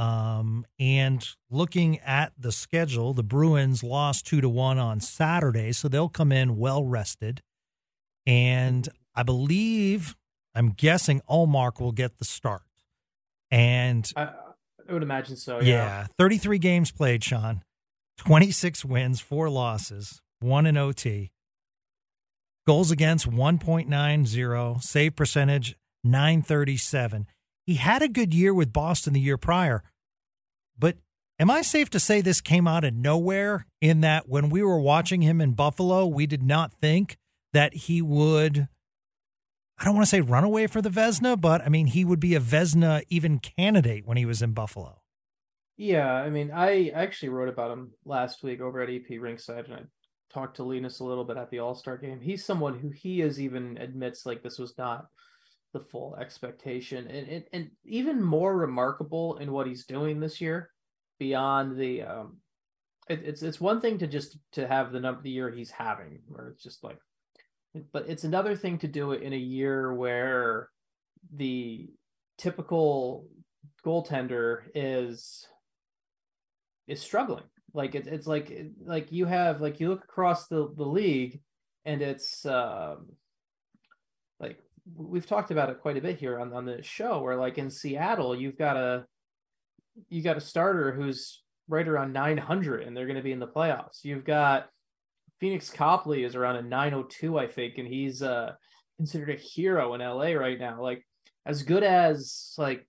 um, and looking at the schedule, the Bruins lost two to one on Saturday, so they'll come in well rested. And I believe, I'm guessing, Ullmark will get the start. And I, I would imagine so. yeah, Yeah. 33 games played, Sean, 26 wins, four losses, one in OT. Goals against 1.90, save percentage 937. He had a good year with Boston the year prior. But am I safe to say this came out of nowhere in that when we were watching him in Buffalo, we did not think that he would I don't want to say run away for the Vezina, but I mean he would be a Vezina even candidate when he was in Buffalo. Yeah, I mean, I actually wrote about him last week over at EP Rinkside, and I talked to Linus a little bit at the All Star game. He's someone who he is even admits like this was not the full expectation, and and, and even more remarkable in what he's doing this year, beyond the um, it, it's it's one thing to just to have the number the year he's having, where it's just like, but it's another thing to do it in a year where the typical goaltender is is struggling. Like it, it's like like you have like you look across the the league, and it's um, we've talked about it quite a bit here on on the show. Where like in Seattle, you've got a you got a starter who's right around 900, and they're going to be in the playoffs. You've got Phoenix Copley is around a 902, I think, and he's uh considered a hero in LA right now. Like as good as like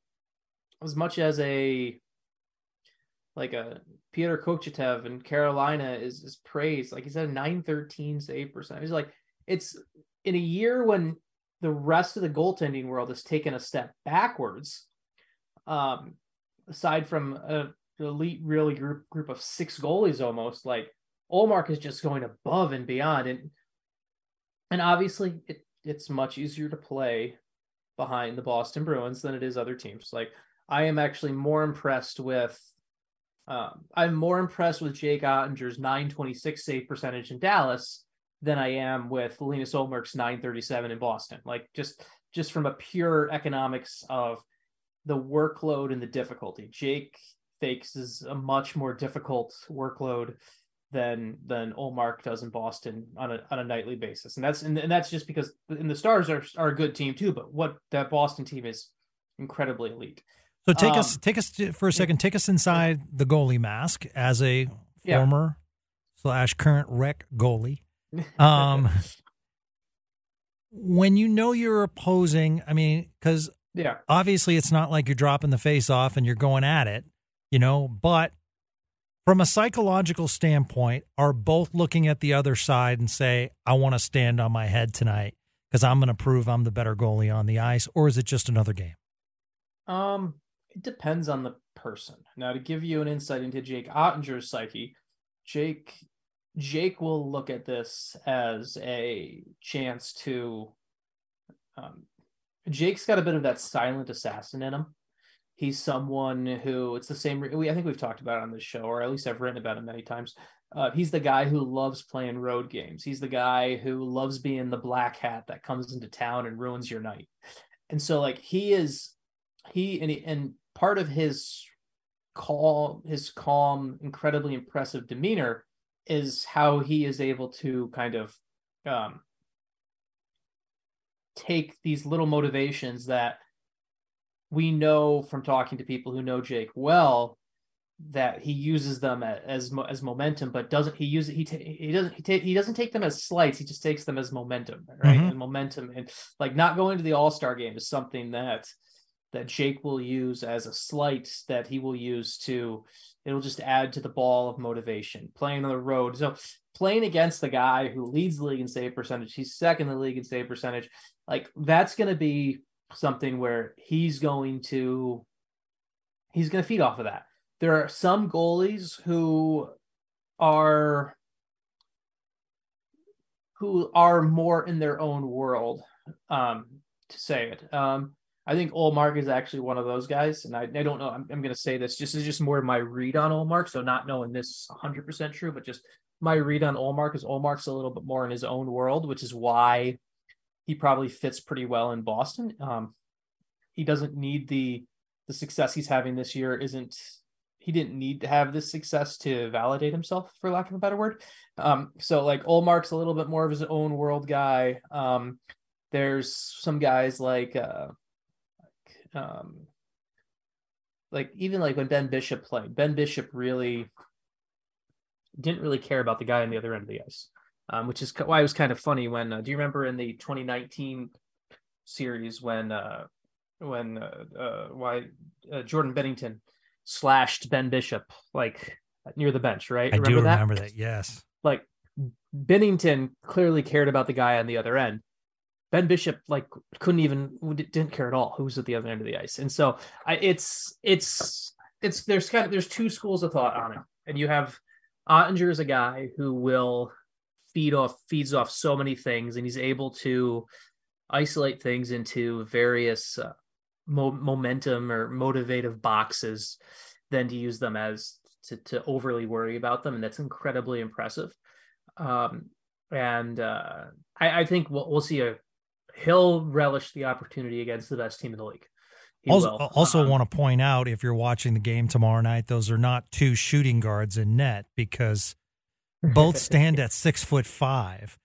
as much as a like a Peter Kochetkov in Carolina is is praised. Like he's at a 913 save percent. He's like it's in a year when the rest of the goaltending world has taken a step backwards. Um, aside from a elite really group group of six goalies almost, like Ullmark is just going above and beyond. And and obviously it, it's much easier to play behind the Boston Bruins than it is other teams. Like I am actually more impressed with um, I'm more impressed with Jake Oettinger's 926 save percentage in Dallas than I am with Linus Ullmark's 937 in Boston. Like just just from a pure economics of the workload and the difficulty. Jake fakes is a much more difficult workload than than Ullmark does in Boston on a on a nightly basis. And that's and, and that's just because and the Stars are are a good team too, but what that Boston team is incredibly elite. So take us Um, take us to, for a second. Take us inside the goalie mask as a Yeah. former slash current rec goalie. Um, when you know you're opposing, I mean, because yeah. obviously it's not like you're dropping the face off and you're going at it, you know, but from a psychological standpoint, are both looking at the other side and say, I want to stand on my head tonight because I'm going to prove I'm the better goalie on the ice, or is it just another game? Um, it depends on the person. Now, to give you an insight into Jake Oettinger's psyche, Jake Jake will look at this as a chance to. Um, Jake's got a bit of that silent assassin in him. He's someone who it's the same. We I think we've talked about it on this show, or at least I've written about him many times. Uh, he's the guy who loves playing road games. He's the guy who loves being the black hat that comes into town and ruins your night. And so, like, he is he and he, and part of his calm, his calm, incredibly impressive demeanor is how he is able to kind of um, take these little motivations that we know from talking to people who know Jake well that he uses them as as momentum, but doesn't he use it? He ta- he doesn't he, ta- he doesn't take them as slights. He just takes them as momentum, right? Mm-hmm. And momentum, and like not going to the All Star game is something that that Jake will use as a slight that he will use to it'll just add to the ball of motivation. Playing on the road, so playing against the guy who leads the league in save percentage, he's second in the league in save percentage. Like that's going to be something where he's going to he's going to feed off of that there are some goalies who are who are more in their own world um to say it um i think Ullmark is actually one of those guys and i, I don't know i'm, I'm going to say this just is just more my read on Ullmark so not knowing this 100% true but just my read on Ullmark is Ullmark's a little bit more in his own world which is why he probably fits pretty well in boston um he doesn't need the the success he's having this year isn't he didn't need to have this success to validate himself, for lack of a better word. Um, so like Ullmark's a little bit more of his own world guy. Um, there's some guys like uh, um, like even like when Ben Bishop played, Ben Bishop really didn't really care about the guy on the other end of the ice, um, which is why it was kind of funny when. Uh, do you remember in the 2019 series when uh, when uh, uh, why uh, Jordan Binnington slashed Ben Bishop like near the bench, right? I remember do remember that? that. Yes. Like Binnington clearly cared about the guy on the other end. Ben Bishop like couldn't even didn't care at all who was at the other end of the ice, and so I, it's it's it's there's kind of there's two schools of thought on it, and you have Oettinger is a guy who will feed off feeds off so many things, and he's able to isolate things into various uh, mo- momentum or motivative boxes than to use them as to, to overly worry about them. And that's incredibly impressive. Um, and uh, I, I, think we'll, we'll see a, he'll relish the opportunity against the best team in the league. He also, also um, want to point out if you're watching the game tomorrow night, those are not two shooting guards in net because both stand at six foot five.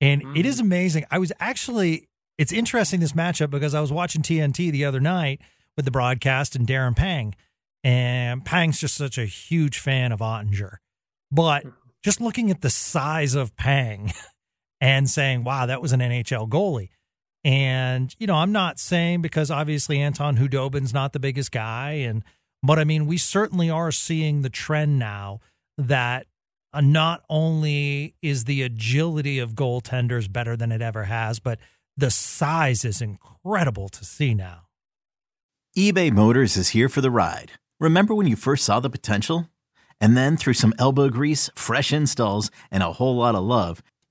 And mm-hmm. it is amazing. I was actually it's interesting this matchup because I was watching TNT the other night with the broadcast and Darren Pang, and Pang's just such a huge fan of Oettinger, But just looking at the size of Pang and saying, wow, that was an NHL goalie. And, you know, I'm not saying because obviously Anton Khudobin's not the biggest guy. And, but I mean, we certainly are seeing the trend now that uh, not only is the agility of goaltenders better than it ever has, but the size is incredible to see now. eBay Motors is here for the ride. Remember when you first saw the potential? And then through some elbow grease, fresh installs, and a whole lot of love,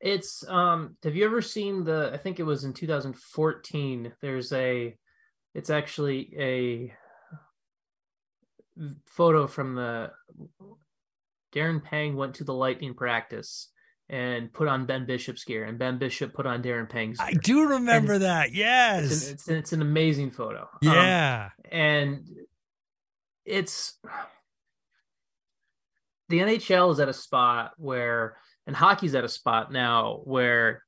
It's um have you ever seen the I think it was in 2014 there's a it's actually a photo from the Darren Pang went to the lightning practice and put on Ben Bishop's gear, and Ben Bishop put on Darren Pang's. Gear. I do remember and that. Yes, it's an, it's, it's an, amazing photo. Um, Yeah, um, and it's the NHL is at a spot where, and hockey's at a spot now where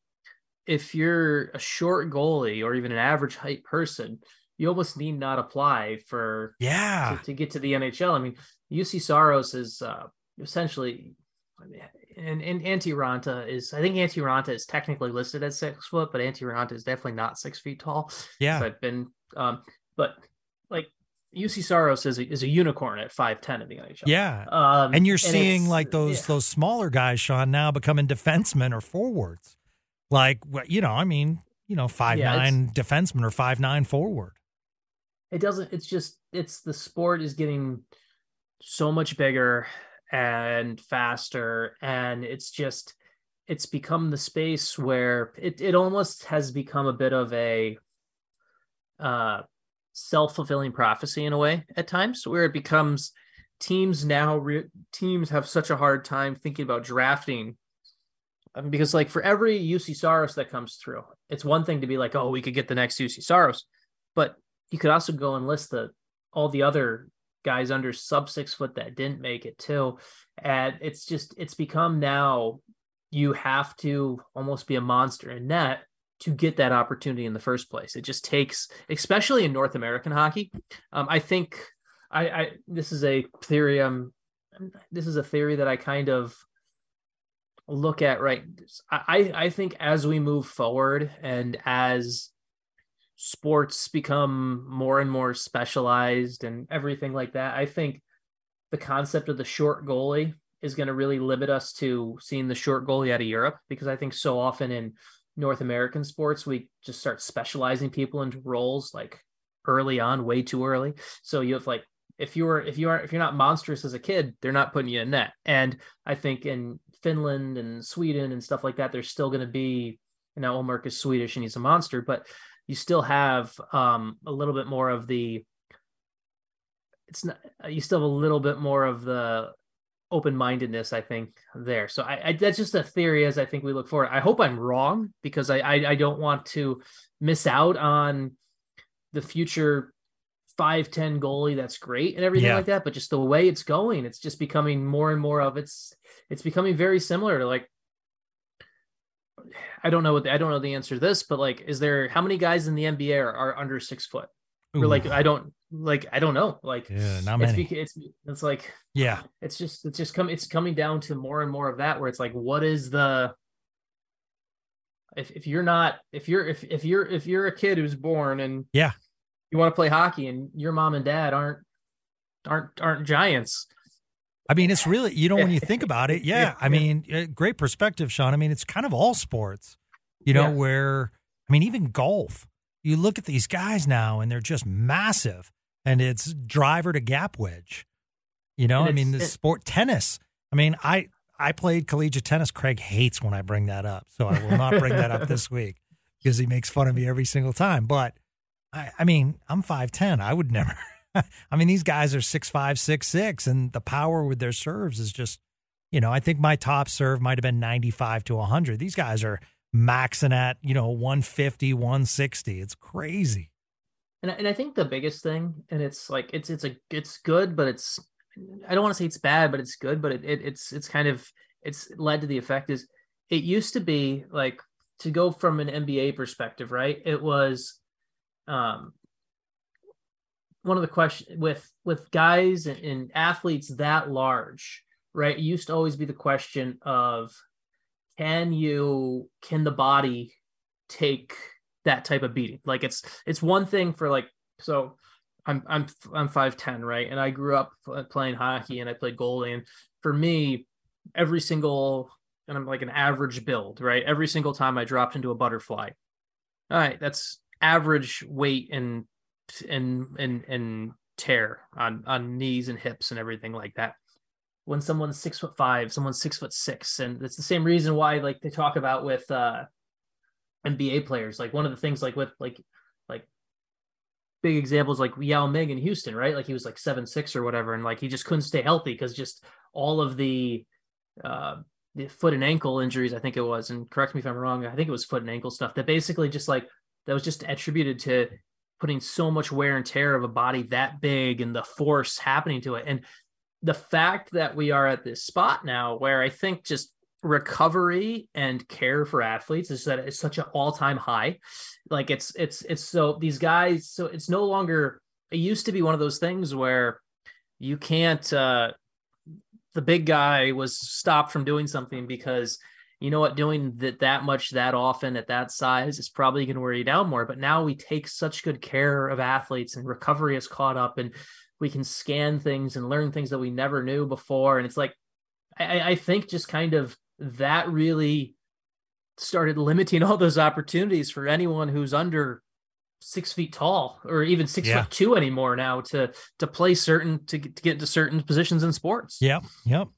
if you're a short goalie or even an average height person, you almost need not apply for yeah to, to get to the NHL. I mean, Juuse Saros is uh, essentially, and, and Antti Raanta is. I think Antti Raanta is technically listed as six foot, but Antti Raanta is definitely not six feet tall. Yeah, I've been, um, but like Juuse Saros is a, is a unicorn at five ten in the NHL. Yeah, um, and you're and seeing like those yeah. those smaller guys, Sean, now becoming defensemen or forwards. Like you know, I mean, you know five yeah, nine defenseman or five nine forward. It doesn't. It's just it's the sport is getting so much bigger and faster, and it's just it's become the space where it it almost has become a bit of a uh self-fulfilling prophecy in a way at times where it becomes teams now re- teams have such a hard time thinking about drafting um, because like for every Juuse Saros that comes through, it's one thing to be like, oh, we could get the next Juuse Saros, but you could also go and list the all the other guys under sub six foot that didn't make it too. And it's just it's become now you have to almost be a monster in net to get that opportunity in the first place. It just takes, especially in North American hockey. Um, I think I, I this is a theory. Um, this is a theory that I kind of look at right I, I think as we move forward and as sports become more and more specialized and everything like that i think the concept of the short goalie is going to really limit us to seeing the short goalie out of europe because i think so often in north american sports we just start specializing people into roles like early on way too early. So you have like if you're if you aren't if you're not monstrous as a kid they're not putting you in net. And i think in Finland and Sweden and stuff like that, there's still going to be, you know, Ullmark is Swedish and he's a monster, but you still have um, a little bit more of the, it's not, you still have a little bit more of the open mindedness, I think, there. So I, I, that's just a theory as I think we look forward. I hope I'm wrong because I, I, I don't want to miss out on the future five ten goalie that's great and everything yeah. like that but just the way it's going it's just becoming more and more of it's it's becoming very similar to like I don't know what the, I don't know the answer to this, but like, is there how many guys in the NBA are, are under six foot? Or like, I don't like, I don't know. Like, yeah, not many. It's, it's, it's like, yeah, it's just, it's just coming, it's coming down to more and more of that, where it's like, what is the, if, if you're not, if you're, if, if you're, if you're a kid who's born and yeah, you want to play hockey and your mom and dad aren't aren't aren't giants i mean it's really you know when you think about it yeah, i mean uh, great perspective sean i mean it's kind of all sports you know yeah. where i mean even golf you look at these guys now and they're just massive and it's driver to gap wedge you know i mean the sport tennis i mean i i played collegiate tennis craig hates when i bring that up so i will not bring that up this week because he makes fun of me every single time but I, I mean, I'm 5'10. I would never. I mean, these guys are six five, six six, and the power with their serves is just, you know, I think my top serve might have been 95 to 100. These guys are maxing at, you know, 150, 160. It's crazy. And, and I think the biggest thing, and it's like, it's, it's a, it's good, but it's, I don't want to say it's bad, but it's good, but it, it it's, it's kind of, it's led to the effect is it used to be like to go from an NBA perspective, right? It was, um, one of the questions with with guys and, and, athletes that large, right? It used to always be the question of can you can the body take that type of beating? Like it's it's one thing for like so I'm I'm I'm 5'10, right? And I grew up playing hockey and I played goalie and for me every single and I'm like an average build, right? Every single time I dropped into a butterfly. All right, that's average weight and and and and tear on on knees and hips and everything like that when someone's six foot five someone's six foot six and it's the same reason why like they talk about with uh nba players like one of the things like with like like big examples like Yao Ming in Houston, right? Like he was like seven six or whatever, and like he just couldn't stay healthy because just all of the uh the foot and ankle injuries, I think it was, and correct me if I'm wrong, I think it was foot and ankle stuff that basically just like that was just attributed to putting so much wear and tear of a body that big and the force happening to it. And the fact that we are at this spot now where I think just recovery and care for athletes is that it's such an all-time high. Like it's it's it's so these guys so it's no longer it used to be one of those things where you can't uh the big guy was stopped from doing something because you know what, doing that that much that often at that size is probably going to wear you down more. But now we take such good care of athletes, and recovery is caught up, and we can scan things and learn things that we never knew before. And it's like, I, I think just kind of that really started limiting all those opportunities for anyone who's under six feet tall or even six Yeah. foot two anymore now to to play certain to get, to get to certain positions in sports. Yep. Yep.